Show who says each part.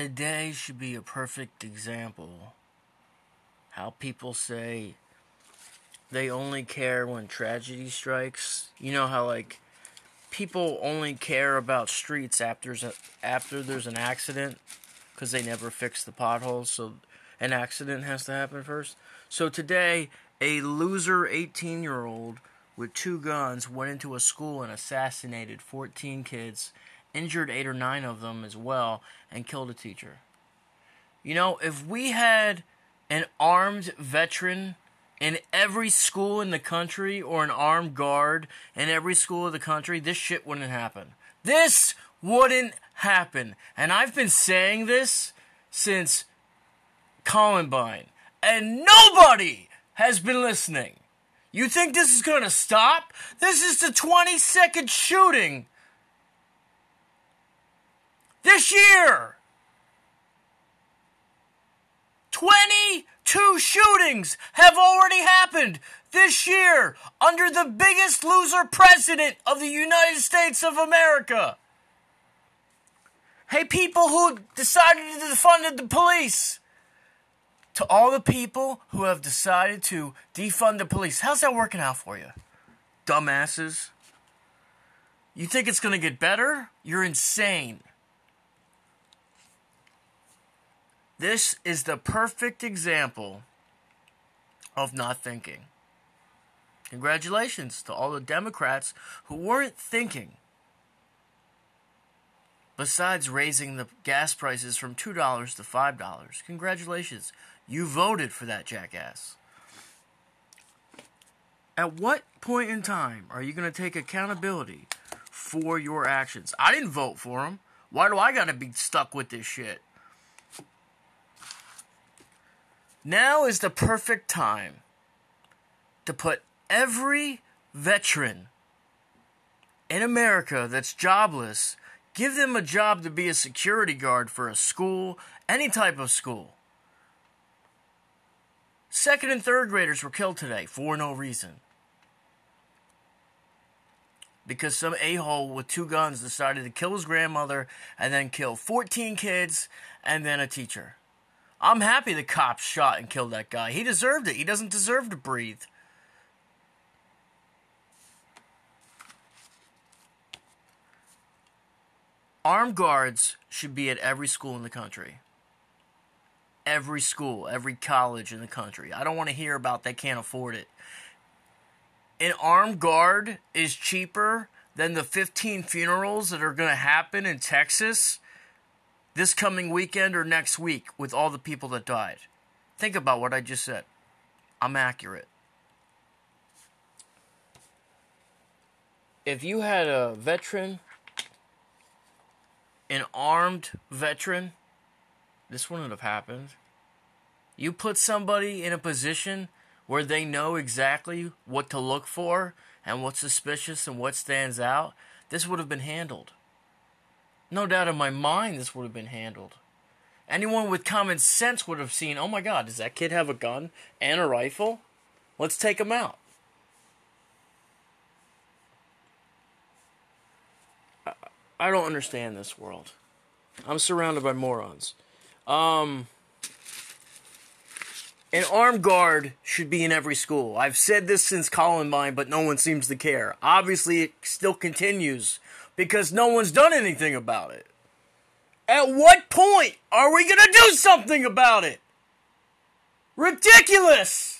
Speaker 1: Today should be a perfect example how people say they only care when tragedy strikes. You know how like people only care about streets after there's after there's an accident because they never fix the potholes, so an accident has to happen first. So today, a loser 18-year-old with two guns went into a school and assassinated 14 kids, injured 8 or 9 of them as well, and killed a teacher. You know, if we had an armed veteran in every school in the country or an armed guard in every school of the country, this shit wouldn't happen. This wouldn't happen. And I've been saying this since Columbine, and nobody has been listening. You think this is going to stop? This is the 22nd shooting this year. 22 shootings have already happened this year under the biggest loser president of the United States of America. Hey, people who decided to defund the police. To all the people who have decided to defund the police, how's that working out for you? Dumbasses. You think it's going to get better? You're insane. This is the perfect example of not thinking. Congratulations to all the Democrats who weren't thinking. Besides raising the gas prices from $2 to $5, congratulations. You voted for that jackass. At what point in time are you going to take accountability for your actions? I didn't vote for him. Why do I got to be stuck with this shit? Now is the perfect time to put every veteran in America that's jobless, give them a job to be a security guard for a school, any type of school. Second and third graders were killed today for no reason. Because some a hole with two guns decided to kill his grandmother and then kill 14 kids and then a teacher. I'm happy the cops shot and killed that guy. He deserved it. He doesn't deserve to breathe. Armed guards should be at every school in the country. Every school, every college in the country. I don't want to hear about they can't afford it. An armed guard is cheaper than the 15 funerals that are going to happen in Texas this coming weekend or next week with all the people that died. Think about what I just said. I'm accurate. If you had a veteran, an armed veteran, this wouldn't have happened. You put somebody in a position where they know exactly what to look for and what's suspicious and what stands out, this would have been handled. No doubt in my mind this would have been handled. Anyone with common sense would have seen, oh my god, does that kid have a gun and a rifle? Let's take him out. I don't understand this world. I'm surrounded by morons. Um, an armed guard should be in every school. I've said this since Columbine, but no one seems to care. Obviously, it still continues because no one's done anything about it. At what point are we going to do something about it? Ridiculous!